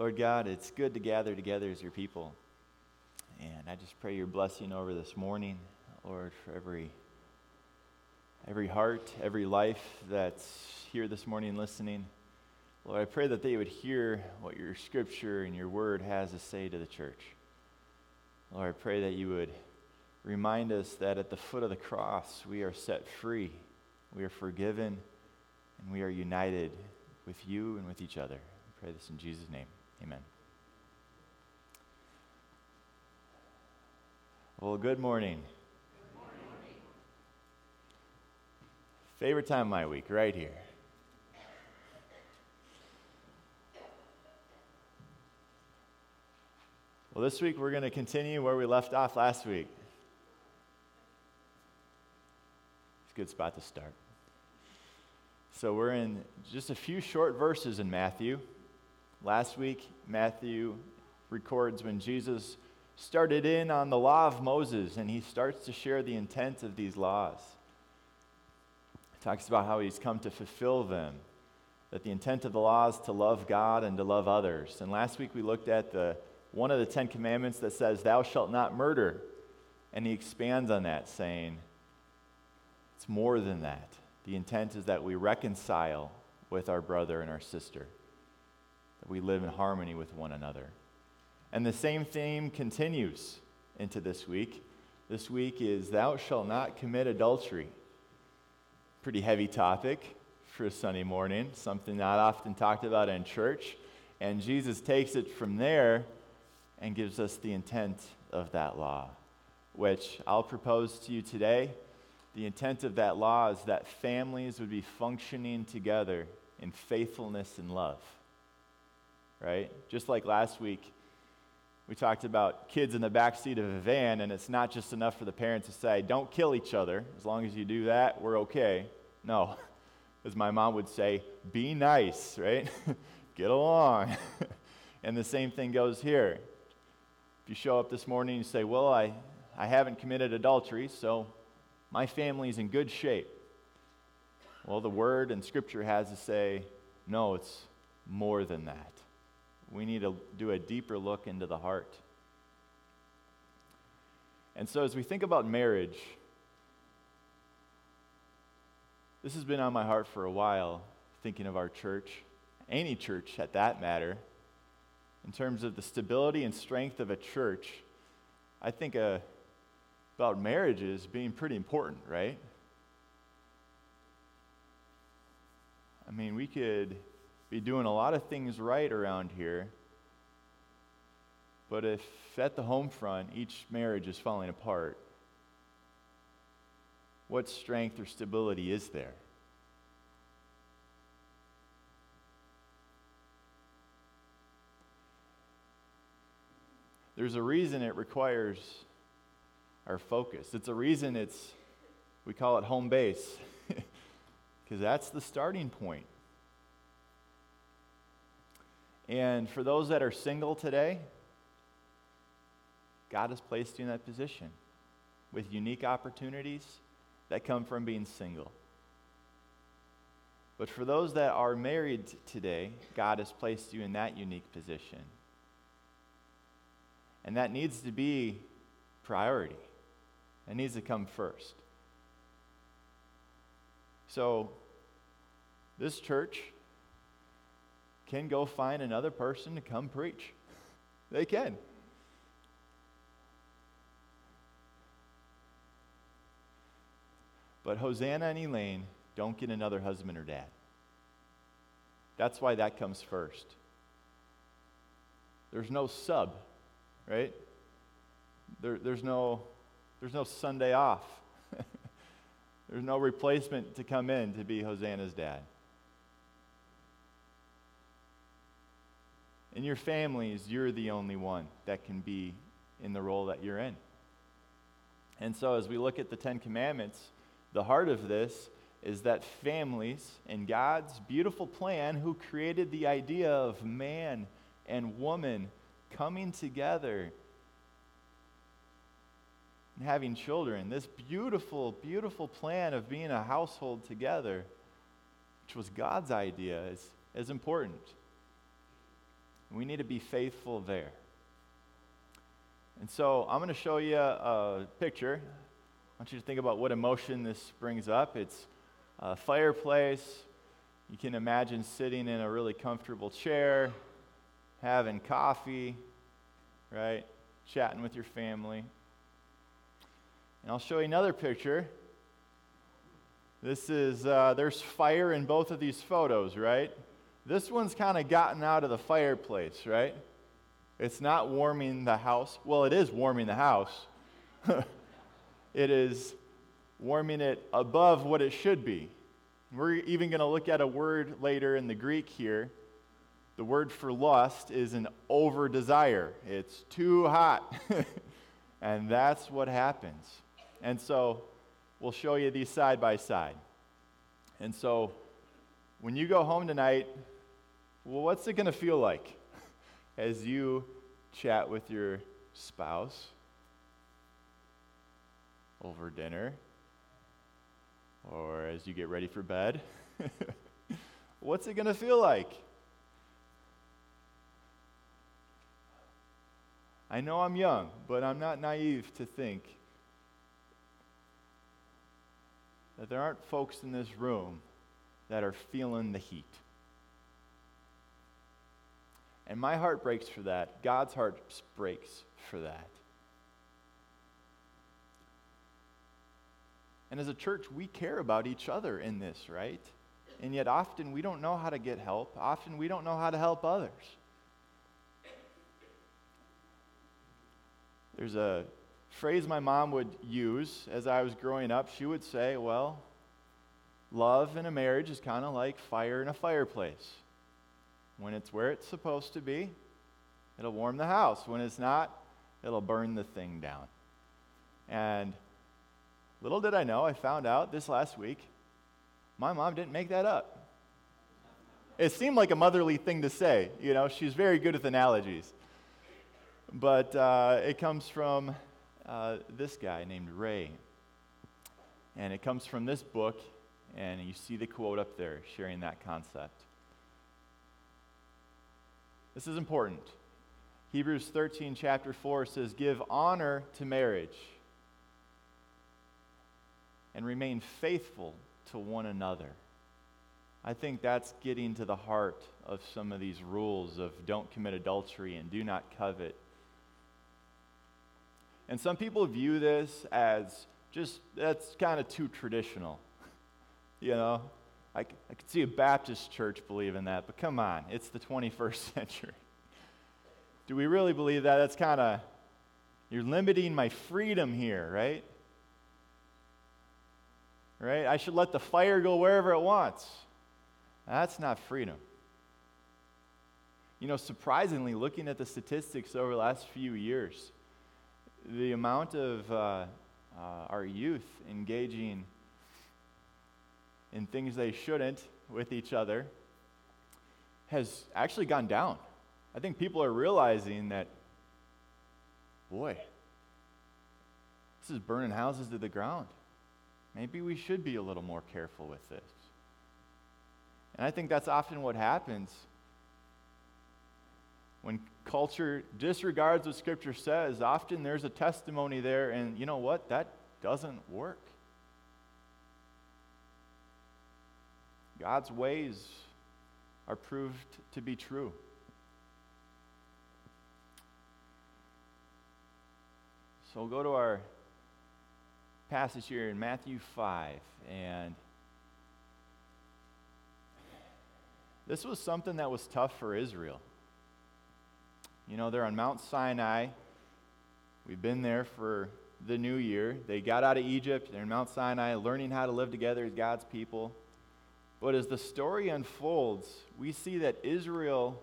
Lord God, it's good to gather together as your people. And I just pray your blessing over this morning, Lord, for every every heart, every life that's here this morning listening. Lord, I pray that they would hear what your scripture and your word has to say to the church. Lord, I pray that you would remind us that at the foot of the cross we are set free, we are forgiven, and we are united with you and with each other. I pray this in Jesus' name. Amen. Well, good morning. good morning. Favorite time of my week, right here. Well, this week we're going to continue where we left off last week. It's a good spot to start. So, we're in just a few short verses in Matthew. Last week, Matthew records when Jesus started in on the law of Moses and he starts to share the intent of these laws. He talks about how he's come to fulfill them, that the intent of the law is to love God and to love others. And last week we looked at the one of the Ten Commandments that says, Thou shalt not murder. And he expands on that, saying, It's more than that. The intent is that we reconcile with our brother and our sister, that we live in harmony with one another. And the same theme continues into this week. This week is Thou shalt not commit adultery. Pretty heavy topic for a Sunday morning, something not often talked about in church. And Jesus takes it from there and gives us the intent of that law, which I'll propose to you today the intent of that law is that families would be functioning together in faithfulness and love. Right? Just like last week, we talked about kids in the back seat of a van, and it's not just enough for the parents to say, don't kill each other. As long as you do that, we're okay. No. As my mom would say, be nice, right? Get along. and the same thing goes here. If you show up this morning and you say, well, I, I haven't committed adultery, so my family's in good shape. Well, the word and scripture has to say, no, it's more than that. We need to do a deeper look into the heart. And so, as we think about marriage, this has been on my heart for a while, thinking of our church, any church at that matter. In terms of the stability and strength of a church, I think a about marriages being pretty important, right? I mean, we could be doing a lot of things right around here, but if at the home front each marriage is falling apart, what strength or stability is there? There's a reason it requires our focus. It's a reason it's, we call it home base, because that's the starting point. And for those that are single today, God has placed you in that position with unique opportunities that come from being single. But for those that are married today, God has placed you in that unique position. And that needs to be priority. It needs to come first. So, this church can go find another person to come preach. They can. But Hosanna and Elaine don't get another husband or dad. That's why that comes first. There's no sub, right? There, there's no there's no Sunday off. There's no replacement to come in to be Hosanna's dad. In your families, you're the only one that can be in the role that you're in. And so, as we look at the Ten Commandments, the heart of this is that families, in God's beautiful plan, who created the idea of man and woman coming together and having children. This beautiful, beautiful plan of being a household together, which was God's idea, is, is important. We need to be faithful there. And so I'm going to show you a picture. I want you to think about what emotion this brings up. It's a fireplace. You can imagine sitting in a really comfortable chair, having coffee, right? Chatting with your family. And I'll show you another picture. This is, uh, there's fire in both of these photos, right? This one's kind of gotten out of the fireplace, right? It's not warming the house. Well, it is warming the house. it is warming it above what it should be. We're even going to look at a word later in the Greek here. The word for lust is an over desire, it's too hot. and that's what happens. And so we'll show you these side by side. And so when you go home tonight, well, what's it going to feel like? as you chat with your spouse over dinner or as you get ready for bed? What's it going to feel like? I know I'm young, but I'm not naive to think that there aren't folks in this room that are feeling the heat. And my heart breaks for that. God's heart breaks for that. And as a church, we care about each other in this, right? And yet, often we don't know how to get help. Often we don't know how to help others. There's a phrase my mom would use as I was growing up. She would say, Well, love in a marriage is kind of like fire in a fireplace. When it's where it's supposed to be, it'll warm the house. When it's not, it'll burn the thing down. And little did I know, I found out this last week, my mom didn't make that up. It seemed like a motherly thing to say. You know, she's very good with analogies. But uh, it comes from uh, this guy named Ray. And it comes from this book, and you see the quote up there sharing that concept. This is important. Hebrews 13, chapter 4 says, Give honor to marriage and remain faithful to one another. I think that's getting to the heart of some of these rules of don't commit adultery and do not covet. And some people view this as just, that's kind of too traditional. you know, I, I could see a Baptist church believing that, but come on, it's the 21st century. Do we really believe that? That's kind of, you're limiting my freedom here, right? Right? I should let the fire go wherever it wants. That's not freedom. You know, surprisingly, looking at the statistics over the last few years, the amount of uh, uh, our youth engaging in things they shouldn't with each other has actually gone down. I think people are realizing that, boy, this is burning houses to the ground. Maybe we should be a little more careful with this. And I think that's often what happens when culture disregards what Scripture says. Often there's a testimony there, and you know what? That doesn't work. God's ways are proved to be true. So we'll go to our passage here in Matthew 5. And this was something that was tough for Israel. You know, they're on Mount Sinai. We've been there for the new year. They got out of Egypt. They're in Mount Sinai, learning how to live together as God's people. But as the story unfolds, we see that Israel,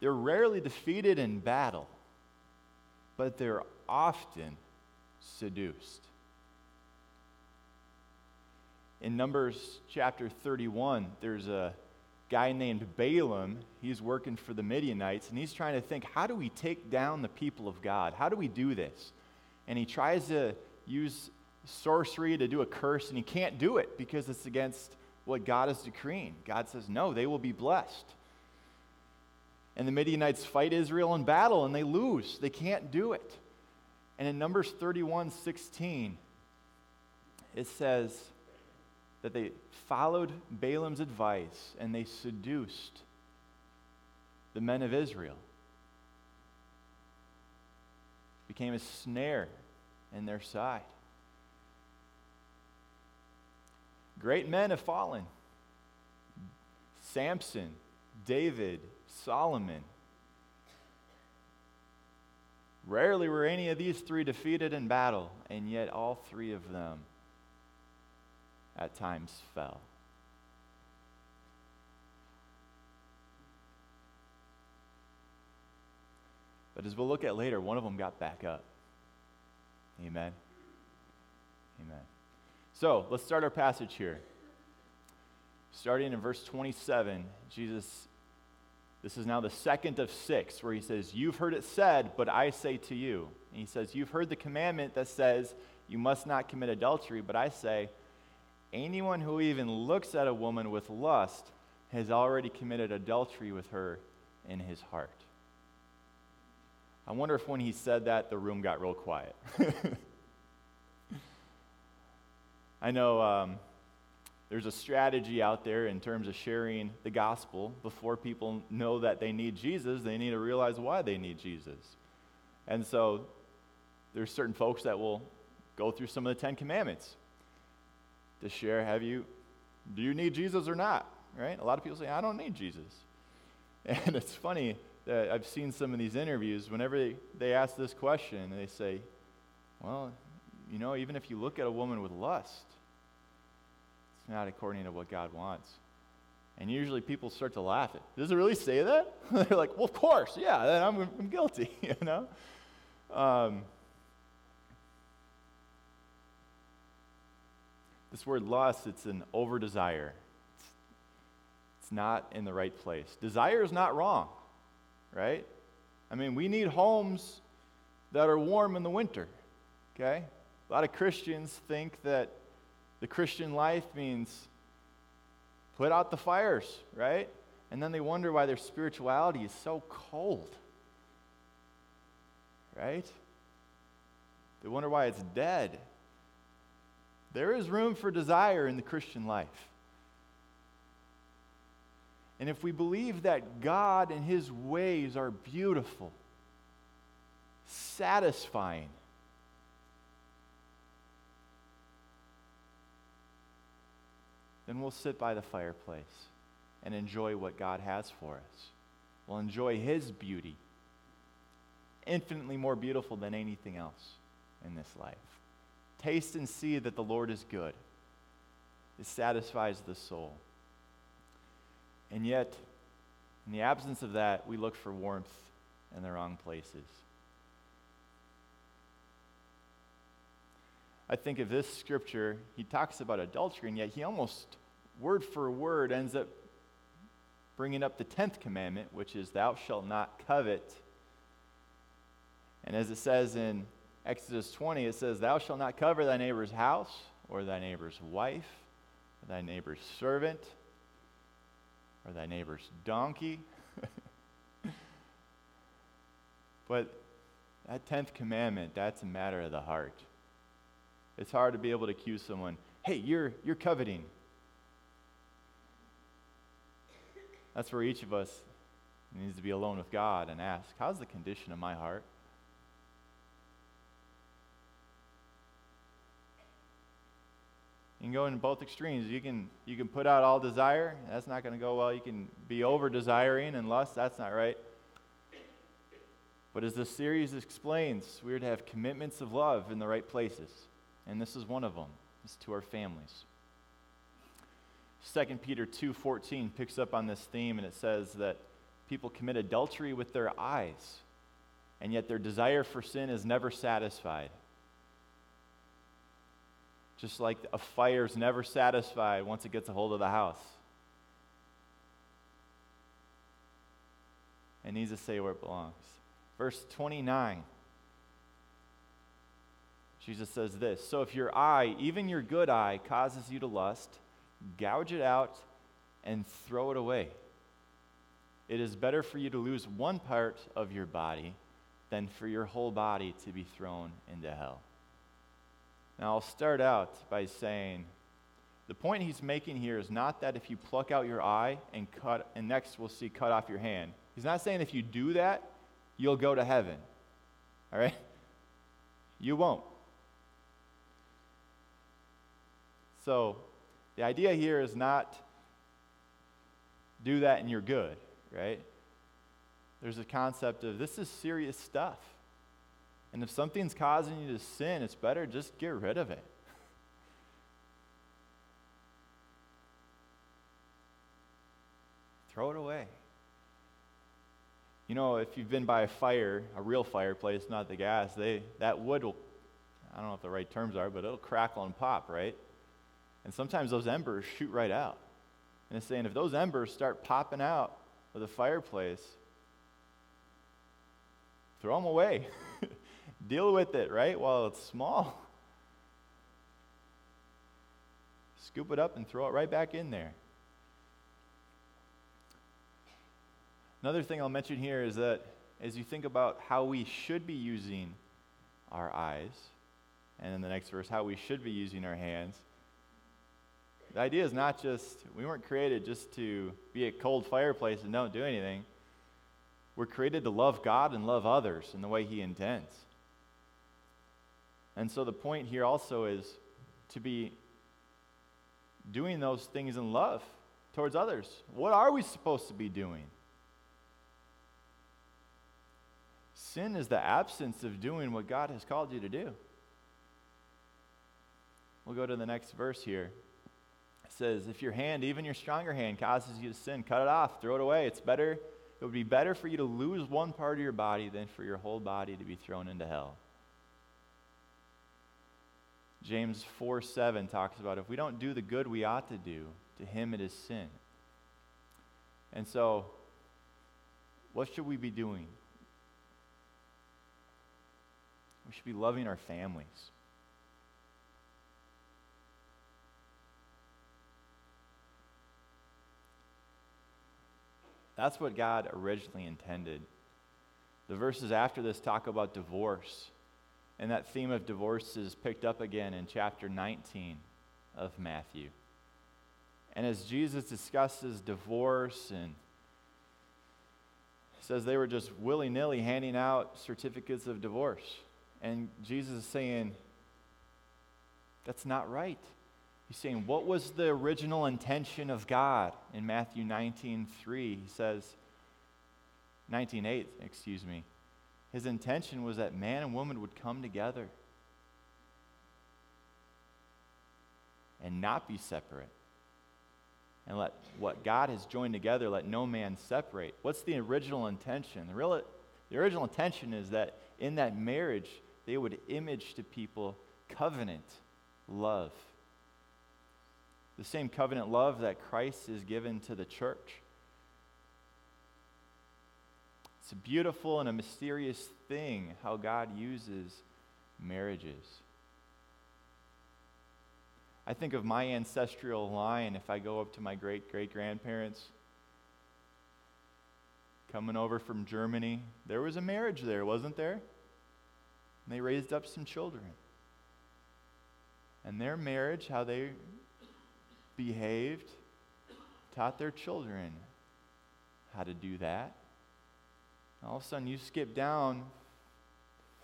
they're rarely defeated in battle, but they're often seduced. In Numbers chapter 31, there's a guy named Balaam. He's working for the Midianites, and he's trying to think how do we take down the people of God? How do we do this? And he tries to use sorcery to do a curse, and he can't do it because it's against what God is decreeing. God says, no, they will be blessed. And the Midianites fight Israel in battle and they lose. They can't do it. And in Numbers 31 16, it says that they followed Balaam's advice and they seduced the men of Israel. Became a snare in their side. Great men have fallen Samson, David, Solomon. Rarely were any of these three defeated in battle, and yet all three of them at times fell. But as we'll look at later, one of them got back up. Amen. Amen. So let's start our passage here. Starting in verse 27, Jesus, this is now the second of six, where he says, You've heard it said, but I say to you. And he says, You've heard the commandment that says, You must not commit adultery, but I say, Anyone who even looks at a woman with lust has already committed adultery with her in his heart. I wonder if when he said that, the room got real quiet. I know um, there's a strategy out there in terms of sharing the gospel. Before people know that they need Jesus, they need to realize why they need Jesus. And so there's certain folks that will go through some of the Ten Commandments to share have you, do you need Jesus or not? Right? A lot of people say, I don't need Jesus. And it's funny that I've seen some of these interviews, whenever they, they ask this question, they say, well, you know, even if you look at a woman with lust, it's not according to what God wants. And usually people start to laugh at, does it really say that? They're like, well, of course, yeah, then I'm, I'm guilty, you know? Um, this word lust, it's an over desire. It's, it's not in the right place. Desire is not wrong, right? I mean, we need homes that are warm in the winter, okay? A lot of Christians think that the Christian life means put out the fires, right? And then they wonder why their spirituality is so cold, right? They wonder why it's dead. There is room for desire in the Christian life. And if we believe that God and His ways are beautiful, satisfying, then we'll sit by the fireplace and enjoy what God has for us. We'll enjoy His beauty, infinitely more beautiful than anything else in this life. Taste and see that the Lord is good. It satisfies the soul. And yet, in the absence of that, we look for warmth in the wrong places. I think of this scripture, he talks about adultery, and yet he almost, word for word, ends up bringing up the 10th commandment, which is, Thou shalt not covet. And as it says in Exodus 20, it says, Thou shalt not cover thy neighbor's house, or thy neighbor's wife, or thy neighbor's servant, or thy neighbor's donkey. but that 10th commandment, that's a matter of the heart. It's hard to be able to accuse someone, hey, you're, you're coveting. That's where each of us needs to be alone with God and ask, how's the condition of my heart? You can go in both extremes. You can, you can put out all desire. That's not going to go well. You can be over desiring and lust. That's not right. But as this series explains, we are to have commitments of love in the right places and this is one of them. It's to our families. 2 Peter 2:14 picks up on this theme and it says that people commit adultery with their eyes and yet their desire for sin is never satisfied. Just like a fire is never satisfied once it gets a hold of the house. It needs to say where it belongs. Verse 29 Jesus says this So if your eye, even your good eye, causes you to lust, gouge it out and throw it away. it is better for you to lose one part of your body than for your whole body to be thrown into hell. Now, I'll start out by saying the point he's making here is not that if you pluck out your eye and cut, and next we'll see cut off your hand. He's not saying if you do that, you'll go to heaven. All right? You won't. So, the idea here is not do that and you're good, right? There's a concept of this is serious stuff. And if something's causing you to sin, it's better just get rid of it. Throw it away. You know, if you've been by a fire, a real fireplace, not the gas, they, that wood will, I don't know if the right terms are, but it'll crackle and pop, right? And sometimes those embers shoot right out. And it's saying if those embers start popping out of the fireplace, throw them away. Deal with it, right? While it's small. Scoop it up and throw it right back in there. Another thing I'll mention here is that as you think about how we should be using our eyes, and in the next verse, how we should be using our hands, the idea is not just, we weren't created just to be a cold fireplace and don't do anything. We're created to love God and love others in the way He intends. And so the point here also is to be doing those things in love towards others. What are we supposed to be doing? Sin is the absence of doing what God has called you to do. We'll go to the next verse here. It says, If your hand, even your stronger hand, causes you to sin, cut it off, throw it away. It's better, it would be better for you to lose one part of your body than for your whole body to be thrown into hell. James 4 7 talks about if we don't do the good we ought to do, to him it is sin. And so, what should we be doing? We should be loving our families. That's what God originally intended. The verses after this talk about divorce. And that theme of divorce is picked up again in chapter 19 of Matthew. And as Jesus discusses divorce and says they were just willy nilly handing out certificates of divorce. And Jesus is saying, that's not right. He's saying, what was the original intention of God in Matthew 19 3? He says, 19 8, excuse me. His intention was that man and woman would come together and not be separate. And let what God has joined together, let no man separate. What's the original intention? The, real, the original intention is that in that marriage, they would image to people covenant love. The same covenant love that Christ is given to the church. It's a beautiful and a mysterious thing how God uses marriages. I think of my ancestral line if I go up to my great great grandparents coming over from Germany. There was a marriage there, wasn't there? And they raised up some children. And their marriage, how they behaved, taught their children how to do that. All of a sudden, you skip down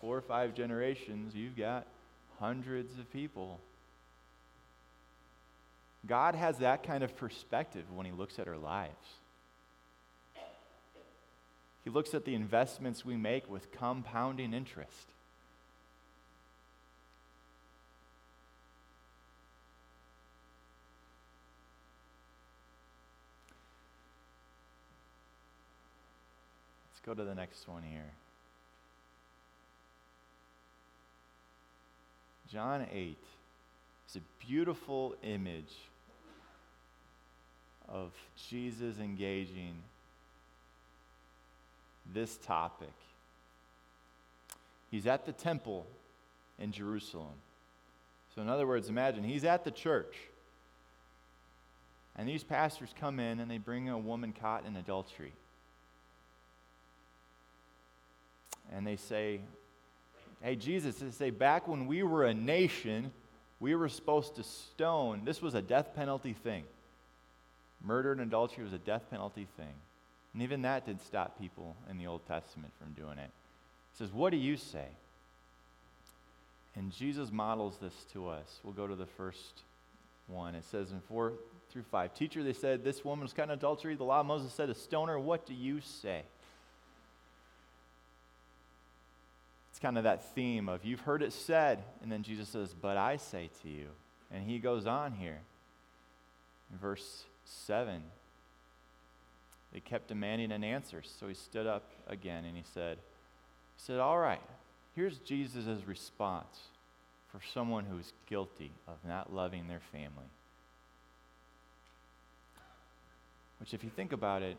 four or five generations, you've got hundreds of people. God has that kind of perspective when He looks at our lives. He looks at the investments we make with compounding interest. Go to the next one here. John 8 is a beautiful image of Jesus engaging this topic. He's at the temple in Jerusalem. So, in other words, imagine he's at the church. And these pastors come in and they bring a woman caught in adultery. And they say, Hey, Jesus, they say, back when we were a nation, we were supposed to stone. This was a death penalty thing. Murder and adultery was a death penalty thing. And even that didn't stop people in the Old Testament from doing it. He says, What do you say? And Jesus models this to us. We'll go to the first one. It says in 4 through 5 Teacher, they said, This woman was caught in adultery. The law of Moses said, A stoner. What do you say? It's kind of that theme of you've heard it said. And then Jesus says, But I say to you. And he goes on here. In verse 7, they kept demanding an answer. So he stood up again and he said, he said, All right, here's Jesus' response for someone who's guilty of not loving their family. Which, if you think about it,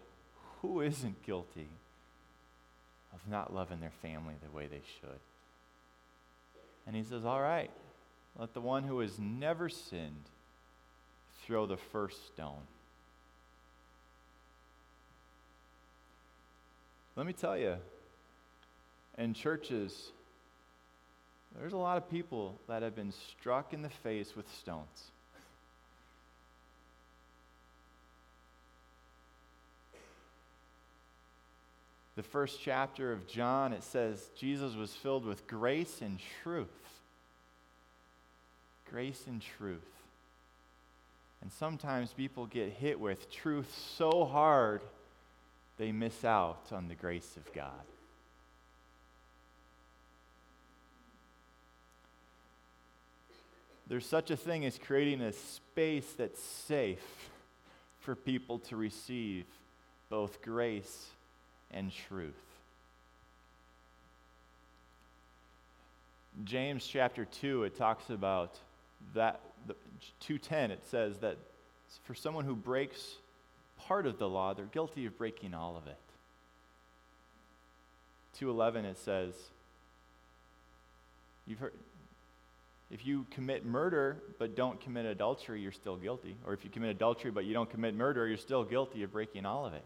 who isn't guilty of not loving their family the way they should? And he says, All right, let the one who has never sinned throw the first stone. Let me tell you, in churches, there's a lot of people that have been struck in the face with stones. The first chapter of John, it says Jesus was filled with grace and truth. Grace and truth. And sometimes people get hit with truth so hard they miss out on the grace of God. There's such a thing as creating a space that's safe for people to receive both grace and truth. James chapter 2 it talks about that the, 210 it says that for someone who breaks part of the law, they're guilty of breaking all of it. 211 it says, You've heard, if you commit murder but don't commit adultery, you're still guilty. Or if you commit adultery but you don't commit murder, you're still guilty of breaking all of it.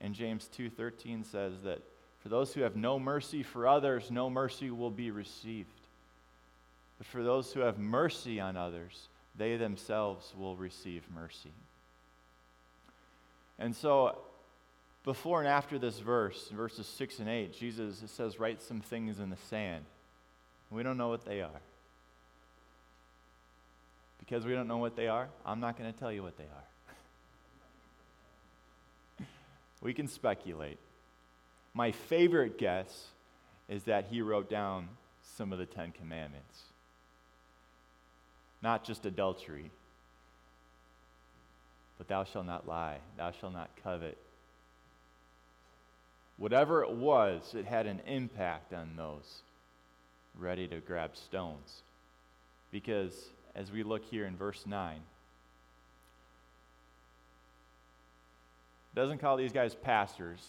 And James 2:13 says that for those who have no mercy for others, no mercy will be received. But for those who have mercy on others, they themselves will receive mercy. And so, before and after this verse, verses 6 and 8, Jesus says, Write some things in the sand. We don't know what they are. Because we don't know what they are, I'm not going to tell you what they are. We can speculate. My favorite guess is that he wrote down some of the Ten Commandments. Not just adultery, but thou shalt not lie, thou shalt not covet. Whatever it was, it had an impact on those ready to grab stones. Because as we look here in verse 9, doesn't call these guys pastors.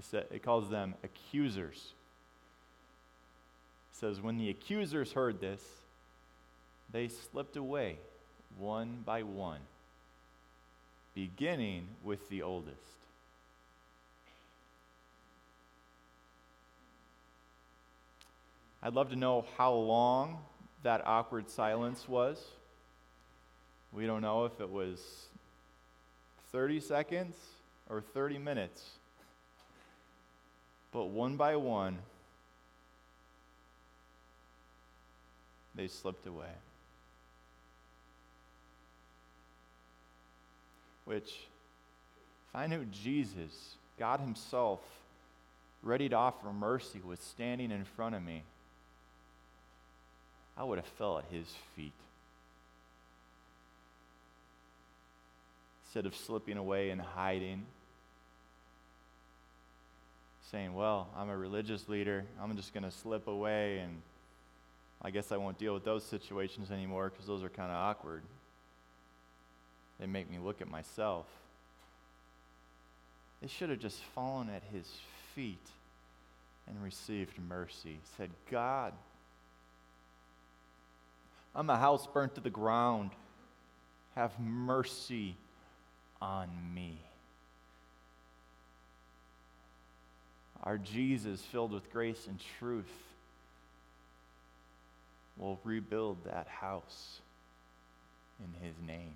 It calls them accusers. It says, when the accusers heard this, they slipped away one by one beginning with the oldest. I'd love to know how long that awkward silence was. We don't know if it was 30 seconds or 30 minutes. But one by one, they slipped away. which if I knew Jesus, God Himself, ready to offer mercy, was standing in front of me, I would have fell at His feet. Instead of slipping away and hiding, saying, Well, I'm a religious leader, I'm just going to slip away and I guess I won't deal with those situations anymore because those are kind of awkward. They make me look at myself. They should have just fallen at his feet and received mercy. Said, God, I'm a house burnt to the ground. Have mercy on me. our Jesus, filled with grace and truth, will rebuild that house in his name.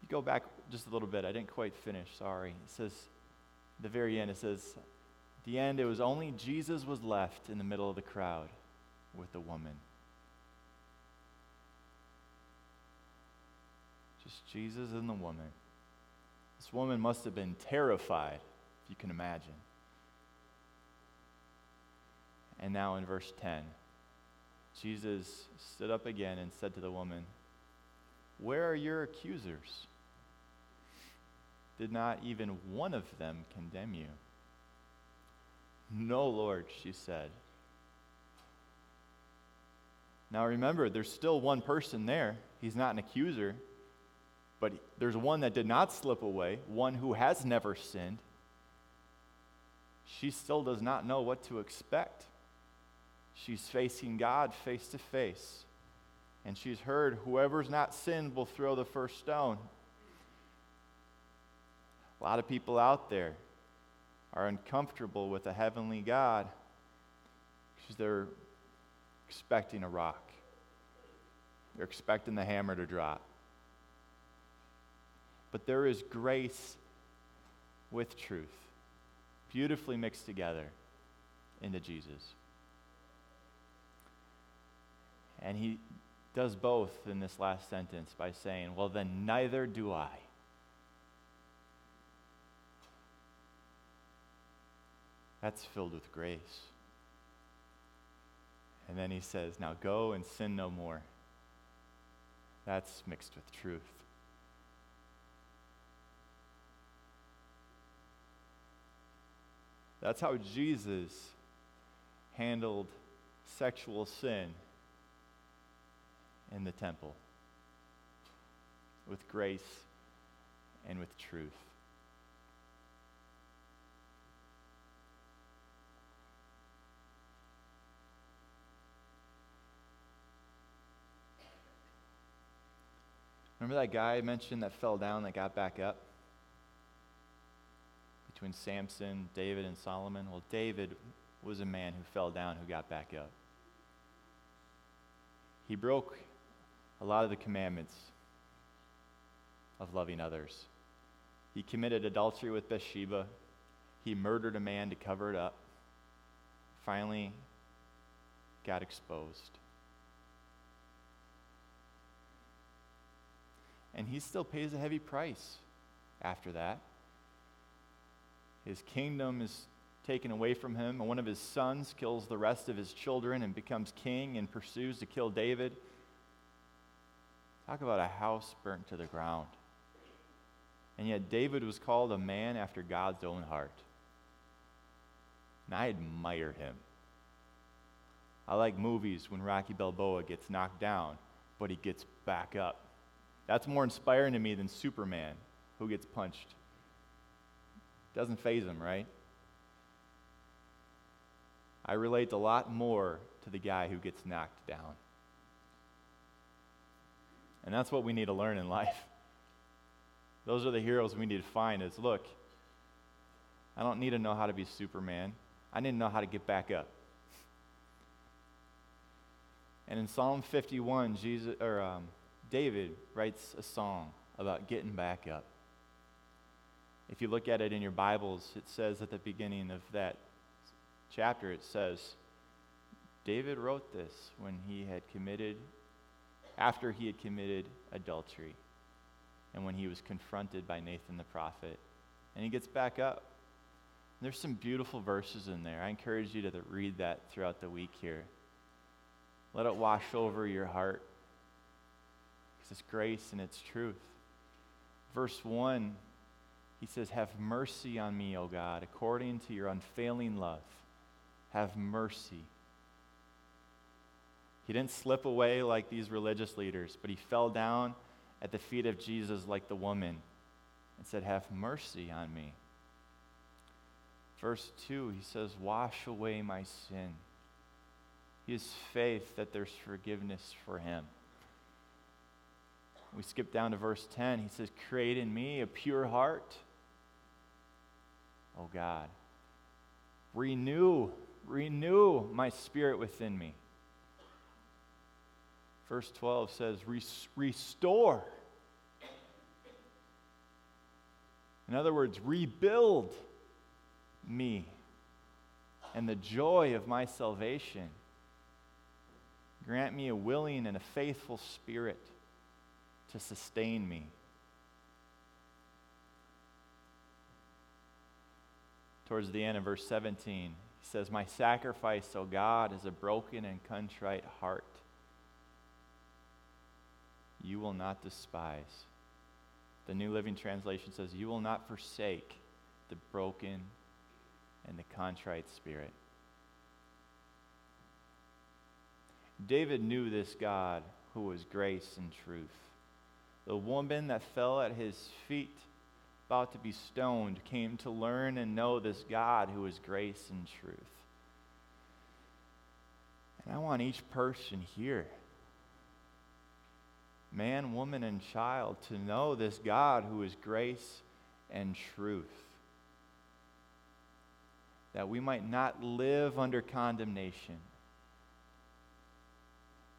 You go back just a little bit. I didn't quite finish. Sorry. It says, the very end, it says, the end, it was only Jesus was left in the middle of the crowd with the woman. Just Jesus and the woman. This woman must have been terrified, if you can imagine. And now in verse 10, Jesus stood up again and said to the woman, Where are your accusers? Did not even one of them condemn you? No, Lord, she said. Now remember, there's still one person there. He's not an accuser, but there's one that did not slip away, one who has never sinned. She still does not know what to expect. She's facing God face to face. And she's heard, whoever's not sinned will throw the first stone. A lot of people out there are uncomfortable with a heavenly God because they're expecting a rock. They're expecting the hammer to drop. But there is grace with truth, beautifully mixed together into Jesus. And he does both in this last sentence by saying, Well, then neither do I. That's filled with grace. And then he says, Now go and sin no more. That's mixed with truth. That's how Jesus handled sexual sin in the temple with grace and with truth. Remember that guy I mentioned that fell down that got back up? Between Samson, David, and Solomon? Well, David was a man who fell down who got back up. He broke a lot of the commandments of loving others. He committed adultery with Bathsheba. He murdered a man to cover it up. Finally, got exposed. And he still pays a heavy price after that. His kingdom is taken away from him, and one of his sons kills the rest of his children and becomes king and pursues to kill David. Talk about a house burnt to the ground. And yet, David was called a man after God's own heart. And I admire him. I like movies when Rocky Balboa gets knocked down, but he gets back up. That's more inspiring to me than Superman, who gets punched. Doesn't faze him, right? I relate a lot more to the guy who gets knocked down. And that's what we need to learn in life. Those are the heroes we need to find is look, I don't need to know how to be Superman. I need to know how to get back up. And in Psalm 51, Jesus, or, um, David writes a song about getting back up. If you look at it in your Bibles, it says at the beginning of that chapter, it says, David wrote this when he had committed after he had committed adultery and when he was confronted by Nathan the prophet. And he gets back up. There's some beautiful verses in there. I encourage you to read that throughout the week here. Let it wash over your heart because it's grace and it's truth. Verse 1, he says, Have mercy on me, O God, according to your unfailing love. Have mercy he didn't slip away like these religious leaders, but he fell down at the feet of Jesus like the woman and said, Have mercy on me. Verse 2, he says, Wash away my sin. He has faith that there's forgiveness for him. We skip down to verse 10. He says, Create in me a pure heart, O God. Renew, renew my spirit within me. Verse 12 says, Restore. In other words, rebuild me and the joy of my salvation. Grant me a willing and a faithful spirit to sustain me. Towards the end of verse 17, he says, My sacrifice, O God, is a broken and contrite heart. You will not despise. The New Living Translation says, You will not forsake the broken and the contrite spirit. David knew this God who was grace and truth. The woman that fell at his feet, about to be stoned, came to learn and know this God who is grace and truth. And I want each person here, man, woman, and child, to know this God who is grace and truth. That we might not live under condemnation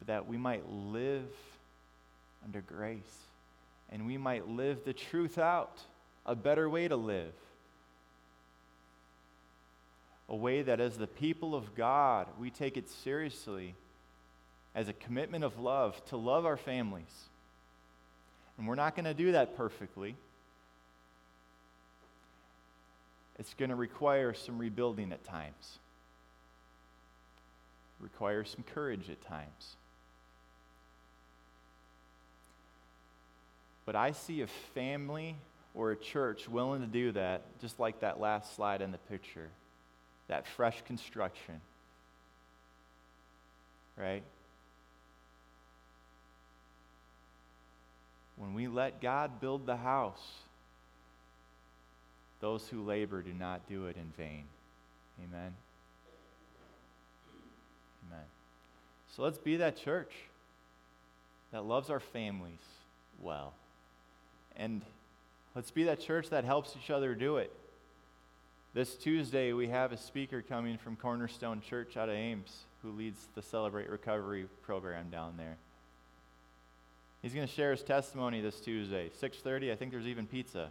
but that we might live under grace and we might live the truth out, a better way to live. A way that, as the people of God, we take it seriously as a commitment of love to love our families. And we're not going to do that perfectly. It's going to require some rebuilding at times, require some courage at times. But I see a family or a church willing to do that, just like that last slide in the picture that fresh construction. Right? When we let God build the house, those who labor do not do it in vain. Amen. Amen. So let's be that church that loves our families well. And let's be that church that helps each other do it. This Tuesday, we have a speaker coming from Cornerstone Church out of Ames who leads the Celebrate Recovery program down there. He's going to share his testimony this Tuesday, 6:30. I think there's even pizza.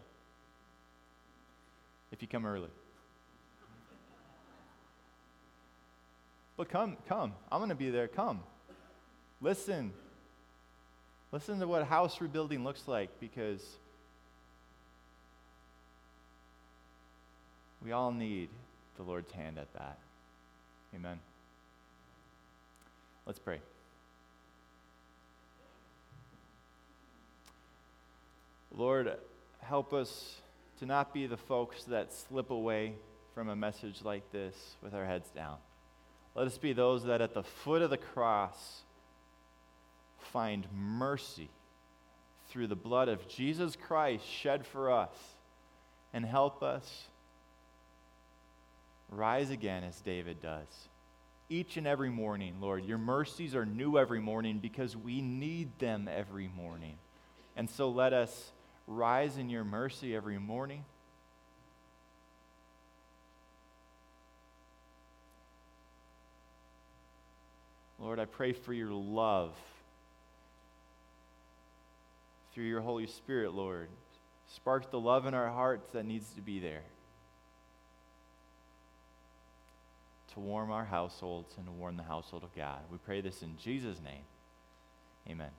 If you come early. But come, come. I'm going to be there. Come. Listen. Listen to what house rebuilding looks like because we all need the Lord's hand at that. Amen. Let's pray. Lord, help us to not be the folks that slip away from a message like this with our heads down. Let us be those that at the foot of the cross find mercy through the blood of Jesus Christ shed for us and help us rise again as David does. Each and every morning, Lord, your mercies are new every morning because we need them every morning. And so let us rise in your mercy every morning. Lord, I pray for your love through your Holy Spirit, Lord. Spark the love in our hearts that needs to be there to warm our households and to warm the household of God. We pray this in Jesus' name. Amen.